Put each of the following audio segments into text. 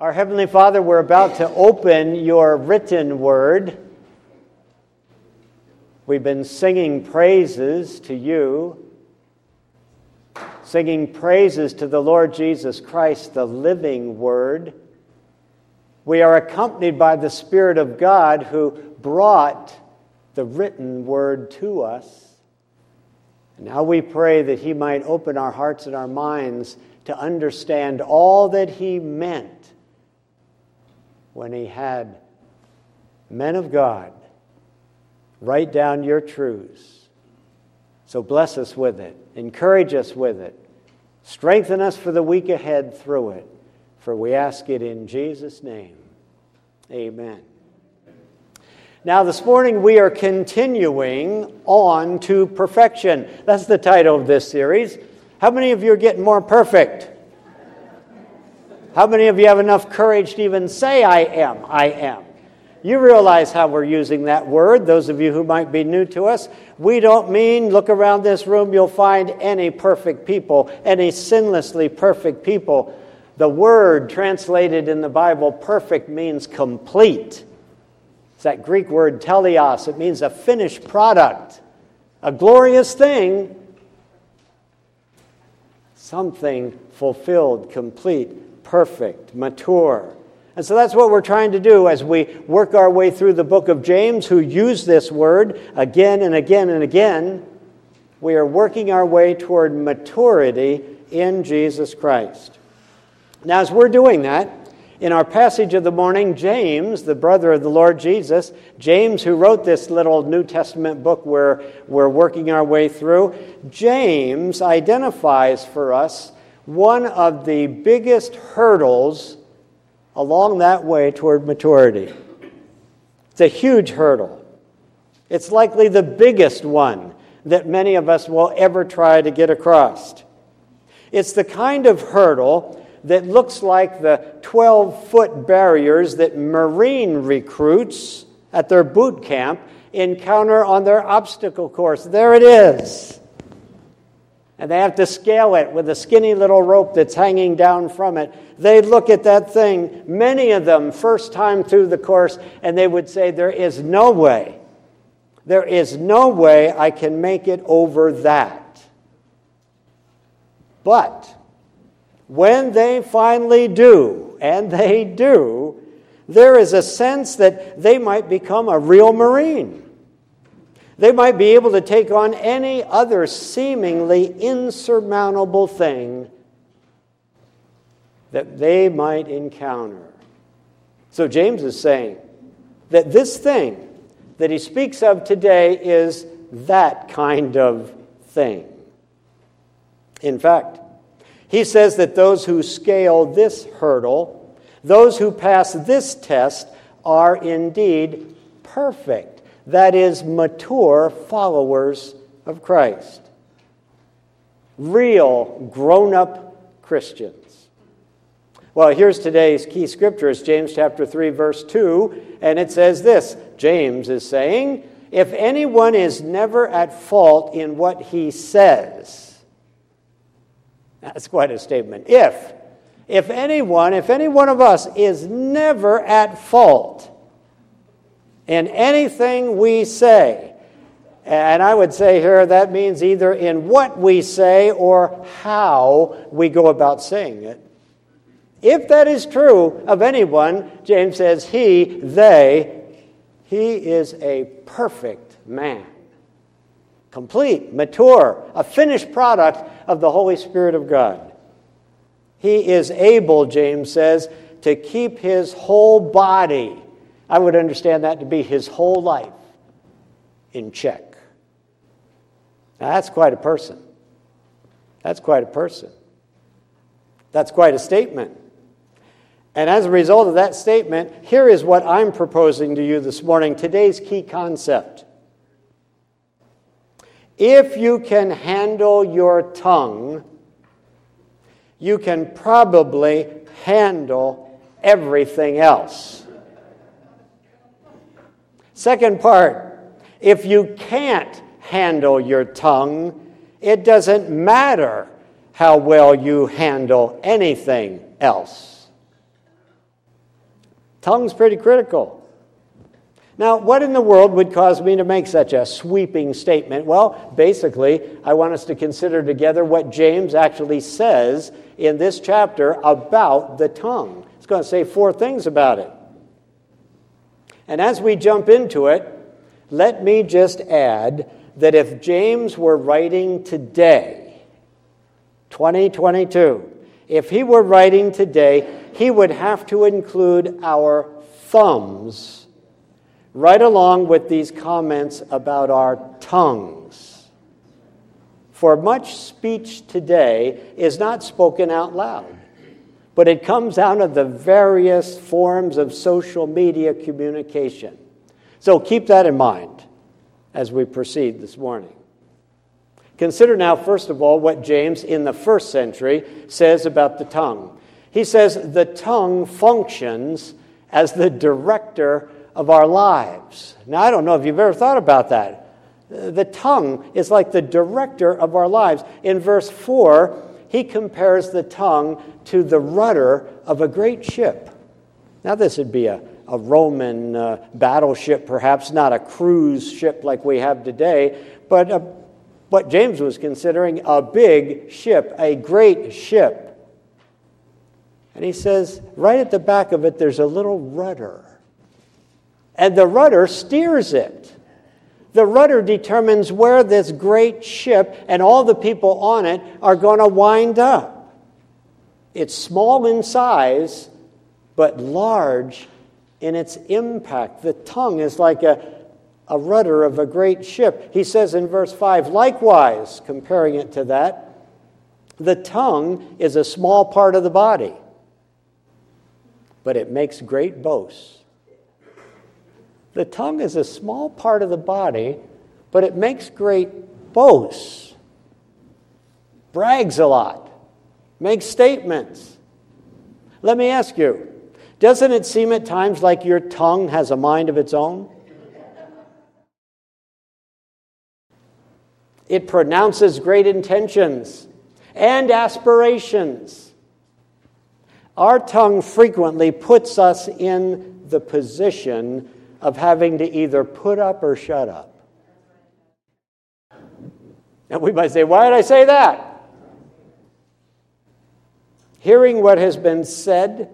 Our Heavenly Father, we're about to open your written word. We've been singing praises to you, singing praises to the Lord Jesus Christ, the living word. We are accompanied by the Spirit of God who brought the written word to us. Now we pray that He might open our hearts and our minds to understand all that He meant when he had men of God write down your truths. So bless us with it, encourage us with it, strengthen us for the week ahead through it. For we ask it in Jesus' name. Amen. Now, this morning we are continuing on to perfection. That's the title of this series. How many of you are getting more perfect? How many of you have enough courage to even say, I am? I am. You realize how we're using that word, those of you who might be new to us. We don't mean, look around this room, you'll find any perfect people, any sinlessly perfect people. The word translated in the Bible, perfect, means complete. It's that Greek word teleos. It means a finished product, a glorious thing, something fulfilled, complete perfect, mature. And so that's what we're trying to do as we work our way through the book of James, who use this word again and again and again. We are working our way toward maturity in Jesus Christ. Now, as we're doing that, in our passage of the morning, James, the brother of the Lord Jesus, James, who wrote this little New Testament book where we're working our way through, James identifies for us one of the biggest hurdles along that way toward maturity. It's a huge hurdle. It's likely the biggest one that many of us will ever try to get across. It's the kind of hurdle that looks like the 12 foot barriers that Marine recruits at their boot camp encounter on their obstacle course. There it is and they have to scale it with a skinny little rope that's hanging down from it. They look at that thing, many of them, first time through the course, and they would say, There is no way, there is no way I can make it over that. But when they finally do, and they do, there is a sense that they might become a real Marine. They might be able to take on any other seemingly insurmountable thing that they might encounter. So James is saying that this thing that he speaks of today is that kind of thing. In fact, he says that those who scale this hurdle, those who pass this test, are indeed perfect that is, mature followers of Christ. Real grown up Christians. Well, here's today's key scripture. It's James chapter 3, verse 2, and it says this James is saying, If anyone is never at fault in what he says, that's quite a statement. If, if anyone, if any one of us is never at fault, in anything we say. And I would say here that means either in what we say or how we go about saying it. If that is true of anyone, James says, he, they, he is a perfect man. Complete, mature, a finished product of the Holy Spirit of God. He is able, James says, to keep his whole body I would understand that to be his whole life in check. Now, that's quite a person. That's quite a person. That's quite a statement. And as a result of that statement, here is what I'm proposing to you this morning today's key concept. If you can handle your tongue, you can probably handle everything else. Second part, if you can't handle your tongue, it doesn't matter how well you handle anything else. Tongue's pretty critical. Now, what in the world would cause me to make such a sweeping statement? Well, basically, I want us to consider together what James actually says in this chapter about the tongue. It's going to say four things about it. And as we jump into it, let me just add that if James were writing today, 2022. If he were writing today, he would have to include our thumbs right along with these comments about our tongues. For much speech today is not spoken out loud, but it comes out of the various forms of social media communication. So keep that in mind as we proceed this morning. Consider now, first of all, what James in the first century says about the tongue. He says the tongue functions as the director of our lives. Now, I don't know if you've ever thought about that. The tongue is like the director of our lives. In verse 4, he compares the tongue to the rudder of a great ship. Now, this would be a, a Roman uh, battleship, perhaps not a cruise ship like we have today, but a what James was considering a big ship, a great ship. And he says, right at the back of it, there's a little rudder. And the rudder steers it. The rudder determines where this great ship and all the people on it are going to wind up. It's small in size, but large in its impact. The tongue is like a a rudder of a great ship. He says in verse 5, likewise, comparing it to that, the tongue is a small part of the body, but it makes great boasts. The tongue is a small part of the body, but it makes great boasts, brags a lot, makes statements. Let me ask you, doesn't it seem at times like your tongue has a mind of its own? It pronounces great intentions and aspirations. Our tongue frequently puts us in the position of having to either put up or shut up. And we might say, why did I say that? Hearing what has been said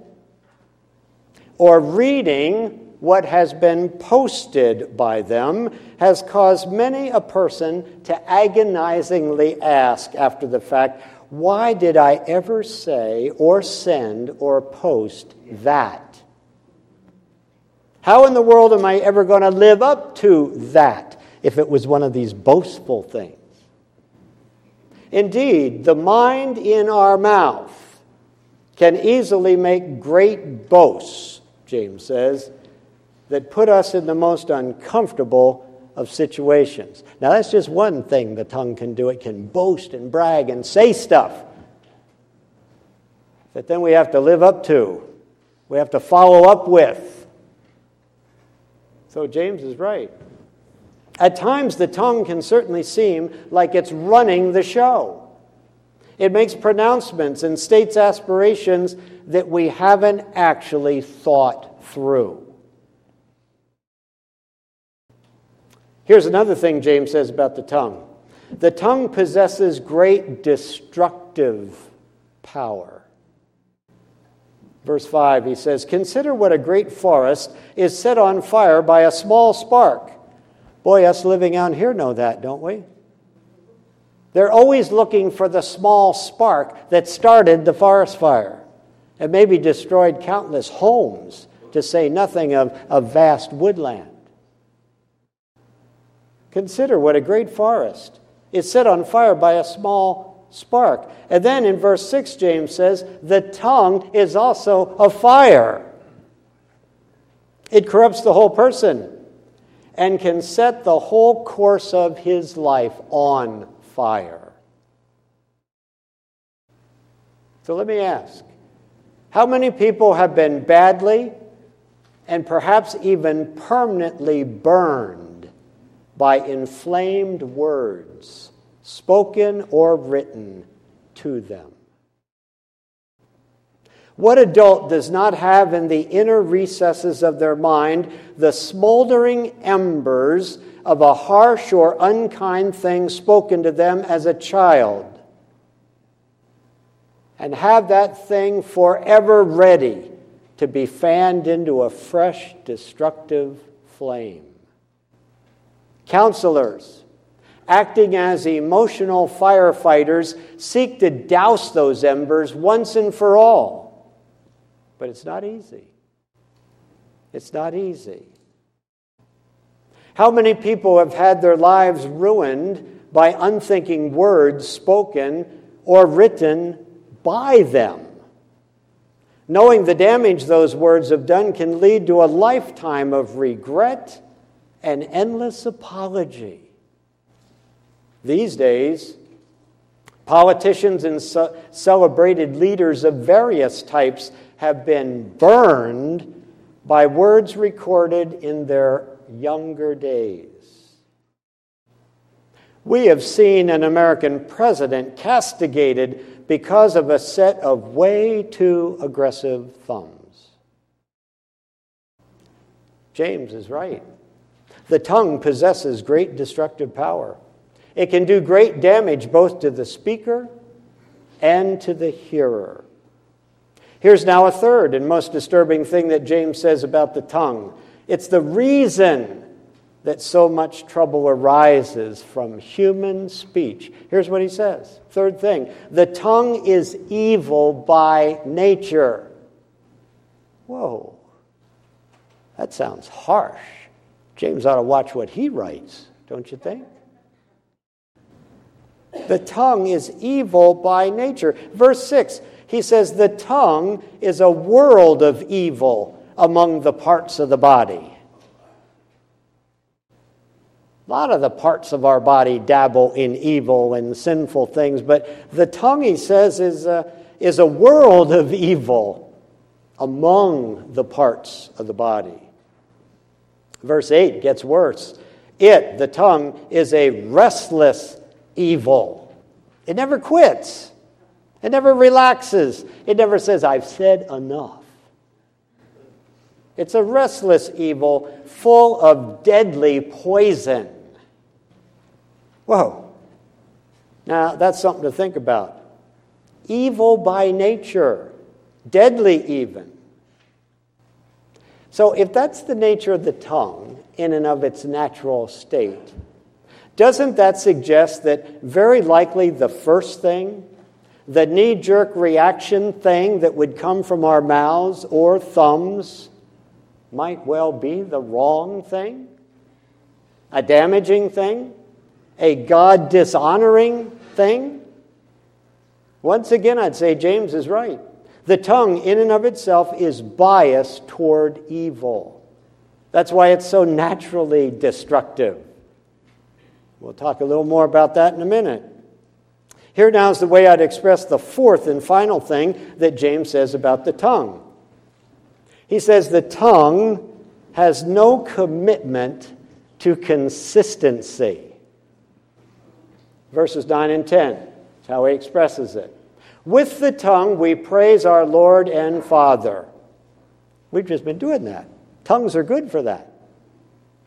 or reading what has been posted by them has caused many a person to agonizingly ask after the fact, why did I ever say or send or post that? How in the world am I ever going to live up to that if it was one of these boastful things? Indeed, the mind in our mouth can easily make great boasts, James says, that put us in the most uncomfortable of situations. Now, that's just one thing the tongue can do. It can boast and brag and say stuff that then we have to live up to, we have to follow up with. So, James is right. At times, the tongue can certainly seem like it's running the show. It makes pronouncements and states aspirations that we haven't actually thought through. Here's another thing James says about the tongue the tongue possesses great destructive power. Verse 5, he says, Consider what a great forest is set on fire by a small spark. Boy, us living out here know that, don't we? They're always looking for the small spark that started the forest fire and maybe destroyed countless homes, to say nothing of, of vast woodland. Consider what a great forest is set on fire by a small spark. And then in verse 6, James says, the tongue is also a fire. It corrupts the whole person and can set the whole course of his life on fire. So let me ask how many people have been badly and perhaps even permanently burned by inflamed words, spoken or written to them? What adult does not have in the inner recesses of their mind the smoldering embers of a harsh or unkind thing spoken to them as a child? And have that thing forever ready to be fanned into a fresh, destructive flame. Counselors, acting as emotional firefighters, seek to douse those embers once and for all but it's not easy. It's not easy. How many people have had their lives ruined by unthinking words spoken or written by them? Knowing the damage those words have done can lead to a lifetime of regret and endless apology. These days, politicians and celebrated leaders of various types have been burned by words recorded in their younger days. We have seen an American president castigated because of a set of way too aggressive thumbs. James is right. The tongue possesses great destructive power. It can do great damage both to the speaker and to the hearer. Here's now a third and most disturbing thing that James says about the tongue it's the reason that so much trouble arises from human speech. Here's what he says. Third thing the tongue is evil by nature. Whoa, that sounds harsh. James ought to watch what he writes, don't you think? The tongue is evil by nature. Verse 6 he says the tongue is a world of evil among the parts of the body. A lot of the parts of our body dabble in evil and sinful things, but the tongue, he says, is a, is a world of evil among the parts of the body. Verse 8 gets worse. It, the tongue, is a restless evil. It never quits. It never relaxes. It never says, I've said enough. It's a restless evil full of deadly poison. Whoa. Now, that's something to think about. Evil by nature, deadly even. So, if that's the nature of the tongue in and of its natural state, doesn't that suggest that very likely the first thing the knee jerk reaction thing that would come from our mouths or thumbs might well be the wrong thing, a damaging thing, a God dishonoring thing. Once again, I'd say James is right. The tongue, in and of itself, is biased toward evil. That's why it's so naturally destructive. We'll talk a little more about that in a minute. Here now is the way I'd express the fourth and final thing that James says about the tongue. He says the tongue has no commitment to consistency. Verses 9 and 10 is how he expresses it. With the tongue we praise our Lord and Father. We've just been doing that. Tongues are good for that.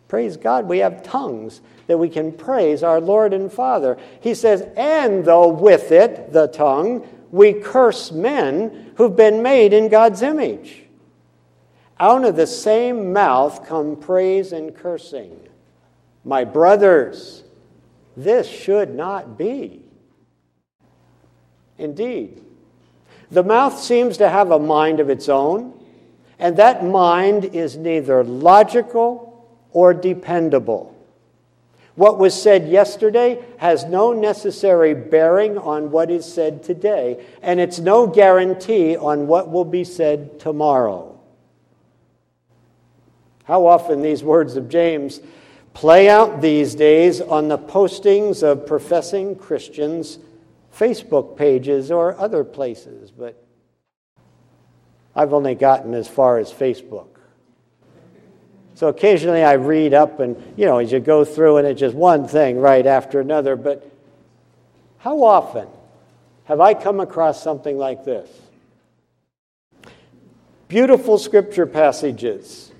Praise God, we have tongues that we can praise our Lord and Father. He says, and though with it, the tongue, we curse men who've been made in God's image. Out of the same mouth come praise and cursing. My brothers, this should not be. Indeed, the mouth seems to have a mind of its own, and that mind is neither logical or dependable. What was said yesterday has no necessary bearing on what is said today, and it's no guarantee on what will be said tomorrow. How often these words of James play out these days on the postings of professing Christians' Facebook pages or other places, but I've only gotten as far as Facebook. So occasionally I read up, and you know, as you go through, and it's just one thing right after another. But how often have I come across something like this? Beautiful scripture passages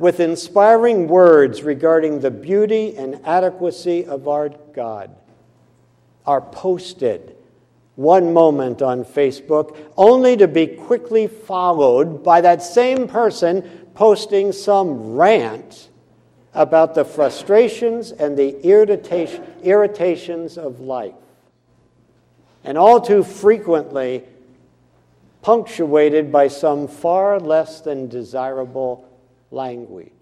with inspiring words regarding the beauty and adequacy of our God are posted one moment on Facebook, only to be quickly followed by that same person posting some rant about the frustrations and the irritation, irritations of life. And all too frequently punctuated by some far less than desirable language.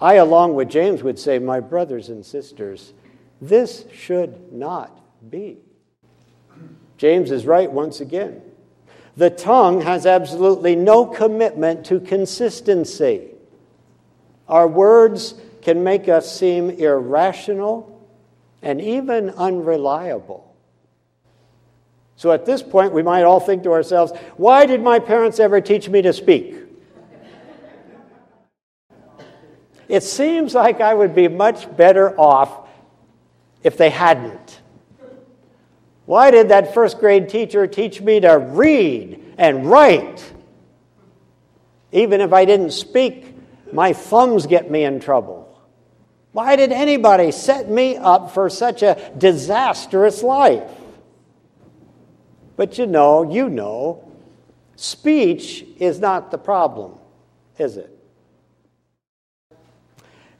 I, along with James, would say, my brothers and sisters, this should not be. James is right once again. The tongue has absolutely no commitment to consistency. Our words can make us seem irrational and even unreliable. So at this point, we might all think to ourselves, why did my parents ever teach me to speak? it seems like I would be much better off if they hadn't. Why did that first grade teacher teach me to read and write? Even if I didn't speak, my thumbs get me in trouble. Why did anybody set me up for such a disastrous life? But you know, you know, speech is not the problem, is it?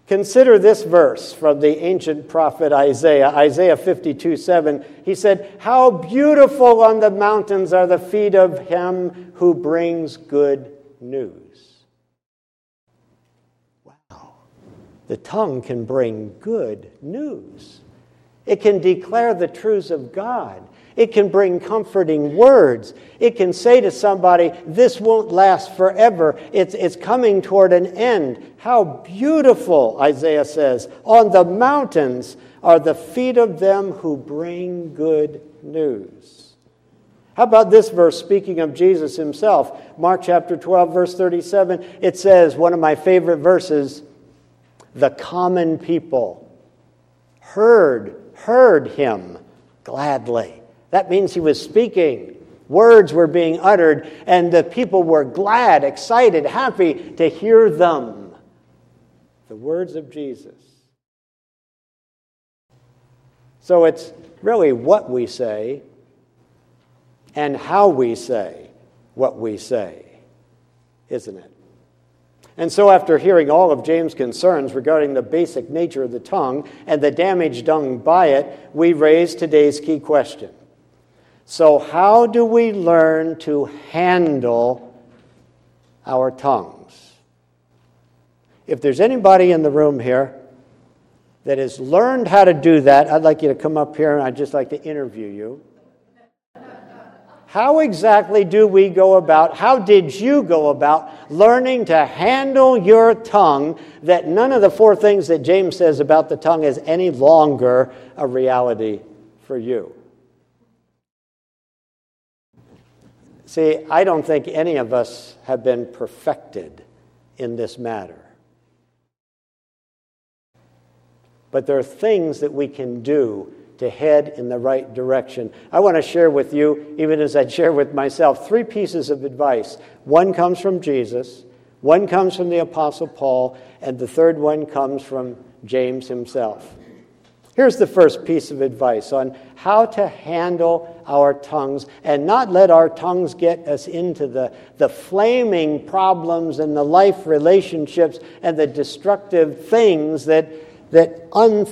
Consider this verse from the ancient prophet Isaiah, Isaiah 52 7. He said, How beautiful on the mountains are the feet of him who brings good news. Wow. The tongue can bring good news, it can declare the truths of God. It can bring comforting words. It can say to somebody, This won't last forever. It's, it's coming toward an end. How beautiful, Isaiah says. On the mountains are the feet of them who bring good news. How about this verse, speaking of Jesus himself? Mark chapter 12, verse 37. It says, one of my favorite verses, the common people heard, heard him gladly. That means he was speaking. Words were being uttered, and the people were glad, excited, happy to hear them. The words of Jesus. So it's really what we say and how we say what we say, isn't it? And so, after hearing all of James' concerns regarding the basic nature of the tongue and the damage done by it, we raise today's key question so, how do we learn to handle our tongues? If there's anybody in the room here that has learned how to do that, I'd like you to come up here and I'd just like to interview you. How exactly do we go about, how did you go about learning to handle your tongue that none of the four things that James says about the tongue is any longer a reality for you? See, I don't think any of us have been perfected in this matter. But there are things that we can do to head in the right direction. I want to share with you, even as I share with myself, three pieces of advice. One comes from Jesus, one comes from the Apostle Paul, and the third one comes from James himself. Here's the first piece of advice on how to handle our tongues and not let our tongues get us into the, the flaming problems and the life relationships and the destructive things that, that un,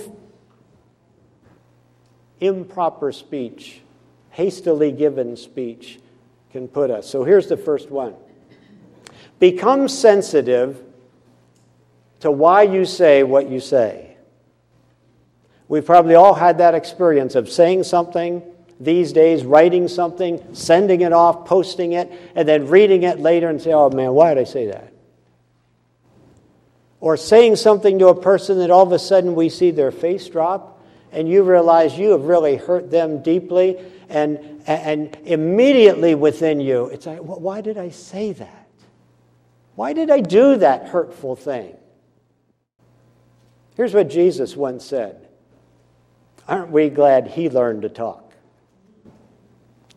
improper speech, hastily given speech, can put us. So here's the first one Become sensitive to why you say what you say. We've probably all had that experience of saying something these days, writing something, sending it off, posting it, and then reading it later and say, oh man, why did I say that? Or saying something to a person that all of a sudden we see their face drop and you realize you have really hurt them deeply, and, and immediately within you, it's like, well, why did I say that? Why did I do that hurtful thing? Here's what Jesus once said Aren't we glad he learned to talk?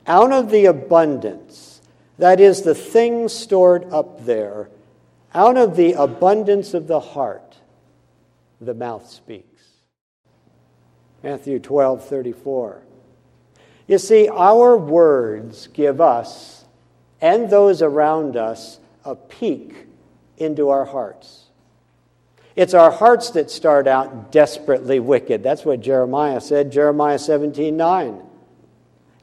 Out of the abundance, that is, the things stored up there, out of the abundance of the heart, the mouth speaks. Matthew 12, 34. You see, our words give us and those around us a peek into our hearts. It's our hearts that start out desperately wicked. That's what Jeremiah said, Jeremiah 17 9.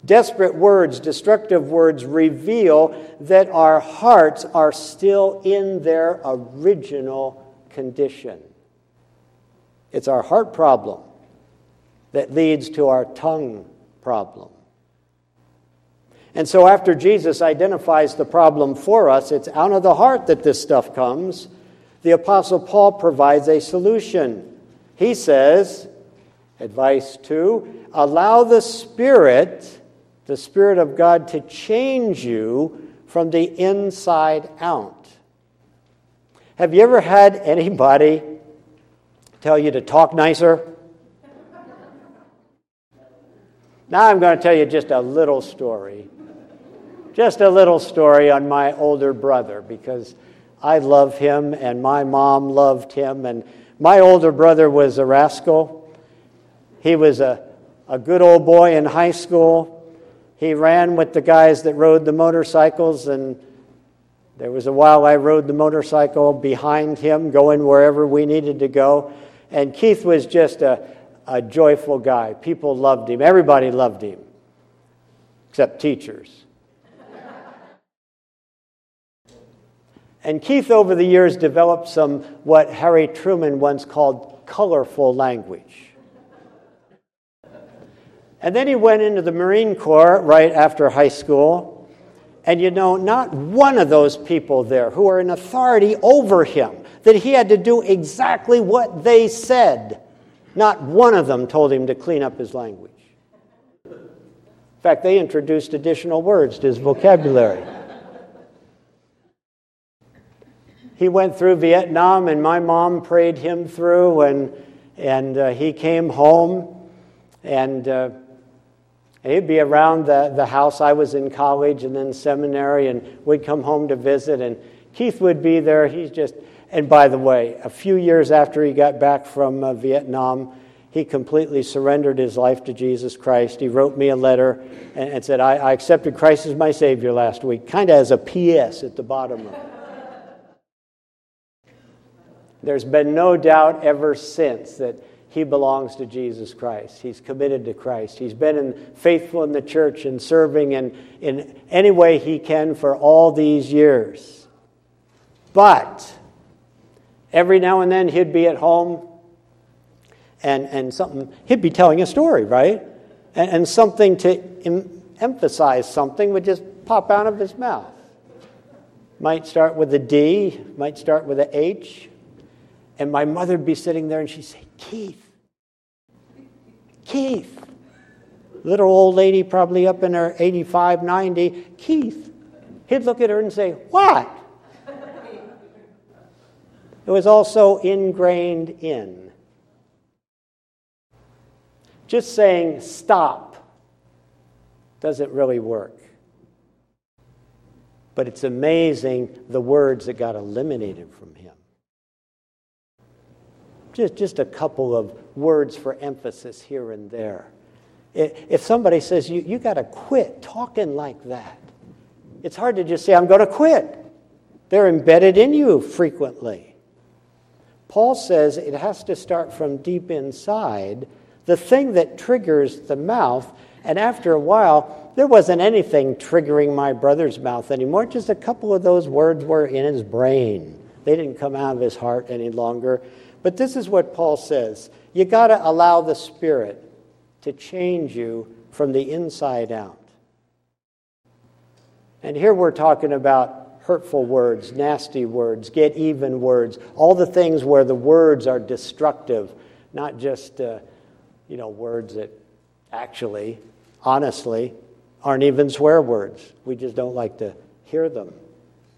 Desperate words, destructive words reveal that our hearts are still in their original condition. It's our heart problem that leads to our tongue problem. And so, after Jesus identifies the problem for us, it's out of the heart that this stuff comes. The Apostle Paul provides a solution. He says, advice two, allow the Spirit, the Spirit of God, to change you from the inside out. Have you ever had anybody tell you to talk nicer? Now I'm going to tell you just a little story. Just a little story on my older brother because I love him and my mom loved him. And my older brother was a rascal. He was a, a good old boy in high school. He ran with the guys that rode the motorcycles, and there was a while I rode the motorcycle behind him, going wherever we needed to go. And Keith was just a, a joyful guy. People loved him. Everybody loved him, except teachers. And Keith, over the years, developed some what Harry Truman once called colorful language. And then he went into the Marine Corps right after high school. And you know, not one of those people there who are in authority over him, that he had to do exactly what they said not one of them told him to clean up his language. In fact, they introduced additional words to his vocabulary. He went through Vietnam, and my mom prayed him through, and, and uh, he came home, and uh, he'd be around the, the house. I was in college and then seminary, and we'd come home to visit, and Keith would be there. He's just and by the way, a few years after he got back from uh, Vietnam, he completely surrendered his life to Jesus Christ. He wrote me a letter and, and said, I, I, accepted Christ as my Savior last week, kind of as a PS at the bottom of it. There's been no doubt ever since that he belongs to Jesus Christ. He's committed to Christ. He's been in, faithful in the church and serving in, in any way he can for all these years. But Every now and then he'd be at home and, and something, he'd be telling a story, right? And, and something to em- emphasize something would just pop out of his mouth. Might start with a D, might start with a H. And my mother'd be sitting there and she'd say, Keith, Keith. Little old lady, probably up in her 85, 90, Keith. He'd look at her and say, What? It was also ingrained in. Just saying stop doesn't really work. But it's amazing the words that got eliminated from him. Just, just a couple of words for emphasis here and there. If somebody says, you, you got to quit talking like that, it's hard to just say, I'm going to quit. They're embedded in you frequently. Paul says it has to start from deep inside, the thing that triggers the mouth. And after a while, there wasn't anything triggering my brother's mouth anymore. Just a couple of those words were in his brain. They didn't come out of his heart any longer. But this is what Paul says you got to allow the Spirit to change you from the inside out. And here we're talking about hurtful words, nasty words, get even words, all the things where the words are destructive, not just, uh, you know, words that actually, honestly, aren't even swear words. We just don't like to hear them.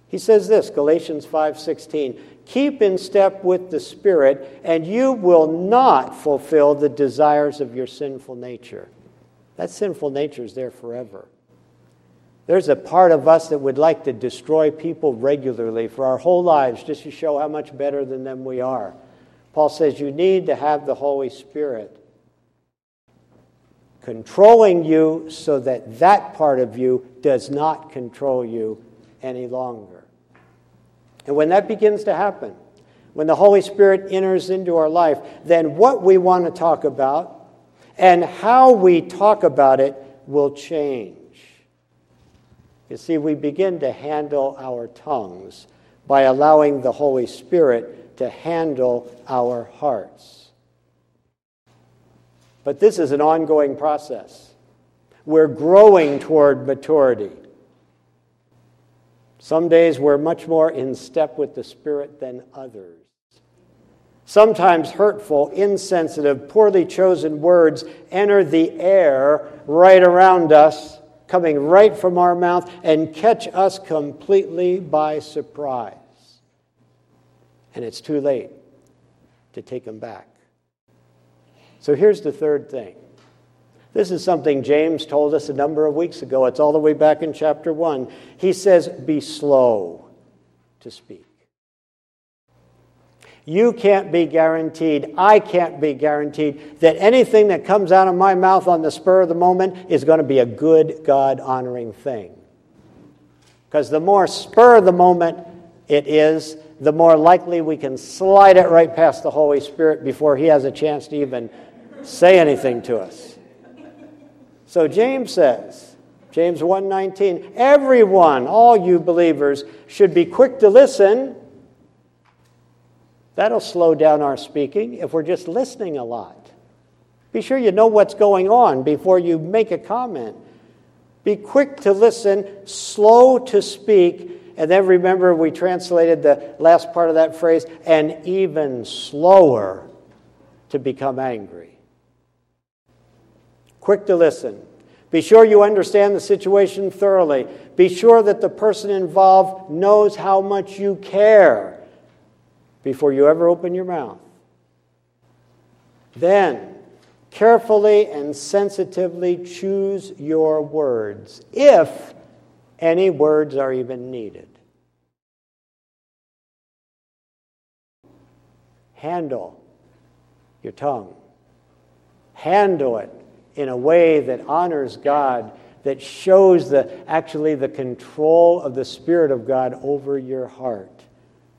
He says this, Galatians 5:16, "Keep in step with the Spirit, and you will not fulfill the desires of your sinful nature." That sinful nature is there forever. There's a part of us that would like to destroy people regularly for our whole lives just to show how much better than them we are. Paul says you need to have the Holy Spirit controlling you so that that part of you does not control you any longer. And when that begins to happen, when the Holy Spirit enters into our life, then what we want to talk about and how we talk about it will change. You see, we begin to handle our tongues by allowing the Holy Spirit to handle our hearts. But this is an ongoing process. We're growing toward maturity. Some days we're much more in step with the Spirit than others. Sometimes hurtful, insensitive, poorly chosen words enter the air right around us, coming right from our mouth, and catch us completely by surprise. And it's too late to take them back. So here's the third thing. This is something James told us a number of weeks ago. It's all the way back in chapter 1. He says, Be slow to speak. You can't be guaranteed, I can't be guaranteed that anything that comes out of my mouth on the spur of the moment is going to be a good, God honoring thing. Because the more spur of the moment it is, the more likely we can slide it right past the Holy Spirit before He has a chance to even say anything to us. So James says, James 1:19, everyone, all you believers should be quick to listen. That'll slow down our speaking if we're just listening a lot. Be sure you know what's going on before you make a comment. Be quick to listen, slow to speak, and then remember we translated the last part of that phrase, and even slower to become angry quick to listen. Be sure you understand the situation thoroughly. Be sure that the person involved knows how much you care before you ever open your mouth. Then, carefully and sensitively choose your words, if any words are even needed. Handle your tongue, handle it in a way that honors God, that shows the, actually the control of the Spirit of God over your heart.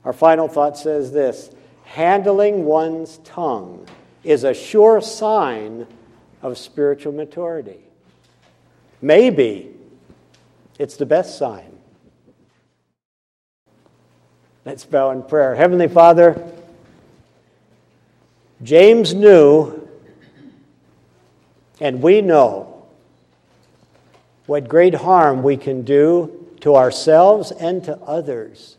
Our final thought says this handling one's tongue is a sure sign of spiritual maturity. Maybe it's the best sign. Let's bow in prayer. Heavenly Father, James knew and we know what great harm we can do to ourselves and to others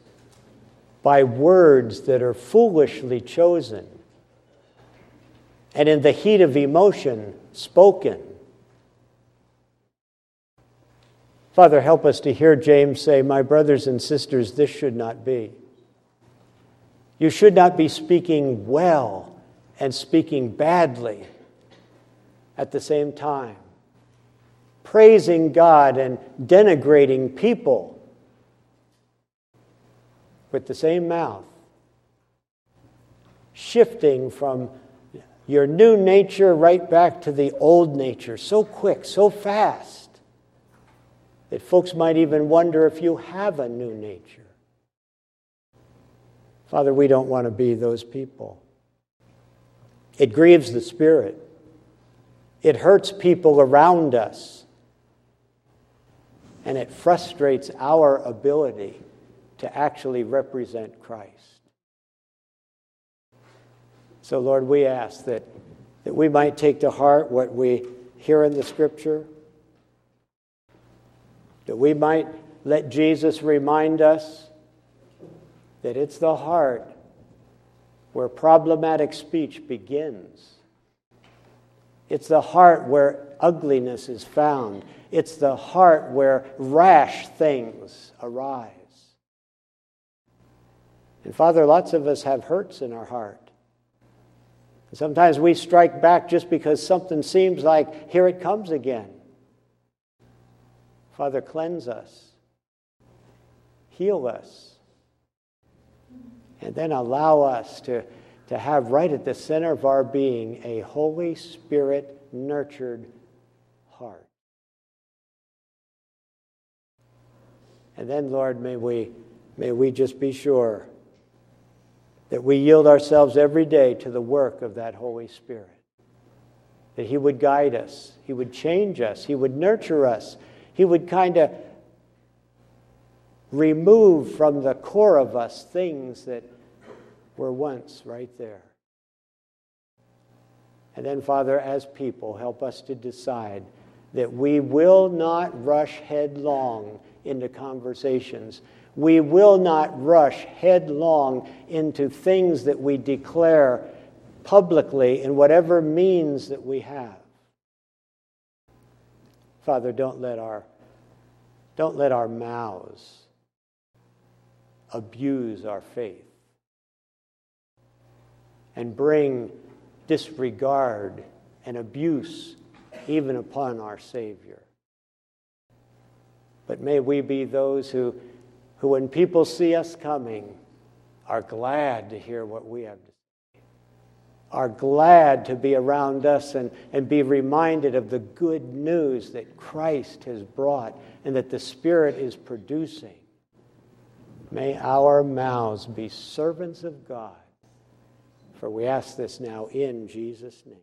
by words that are foolishly chosen and in the heat of emotion spoken. Father, help us to hear James say, My brothers and sisters, this should not be. You should not be speaking well and speaking badly at the same time, praising God and denigrating people with the same mouth, shifting from your new nature right back to the old nature so quick, so fast, that folks might even wonder if you have a new nature. Father, we don't want to be those people. It grieves the Spirit. It hurts people around us. And it frustrates our ability to actually represent Christ. So, Lord, we ask that, that we might take to heart what we hear in the Scripture, that we might let Jesus remind us that it's the heart where problematic speech begins. It's the heart where ugliness is found. It's the heart where rash things arise. And Father, lots of us have hurts in our heart. Sometimes we strike back just because something seems like here it comes again. Father, cleanse us, heal us, and then allow us to, to have right at the center of our being a Holy Spirit nurtured heart. And then, Lord, may we, may we just be sure that we yield ourselves every day to the work of that Holy Spirit. That He would guide us, He would change us, He would nurture us, He would kind of remove from the core of us things that were once right there. And then, Father, as people, help us to decide that we will not rush headlong into conversations we will not rush headlong into things that we declare publicly in whatever means that we have. Father, don't let our, don't let our mouths abuse our faith and bring disregard and abuse even upon our Savior. But may we be those who who, when people see us coming, are glad to hear what we have to say, are glad to be around us and, and be reminded of the good news that Christ has brought and that the Spirit is producing. May our mouths be servants of God. For we ask this now in Jesus' name.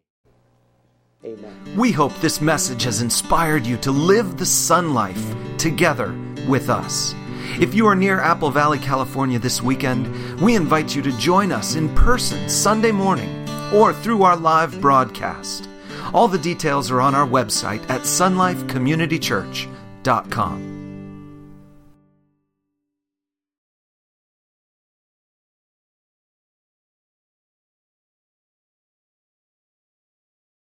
Amen. We hope this message has inspired you to live the sun life together with us. If you are near Apple Valley, California this weekend, we invite you to join us in person Sunday morning or through our live broadcast. All the details are on our website at sunlifecommunitychurch.com.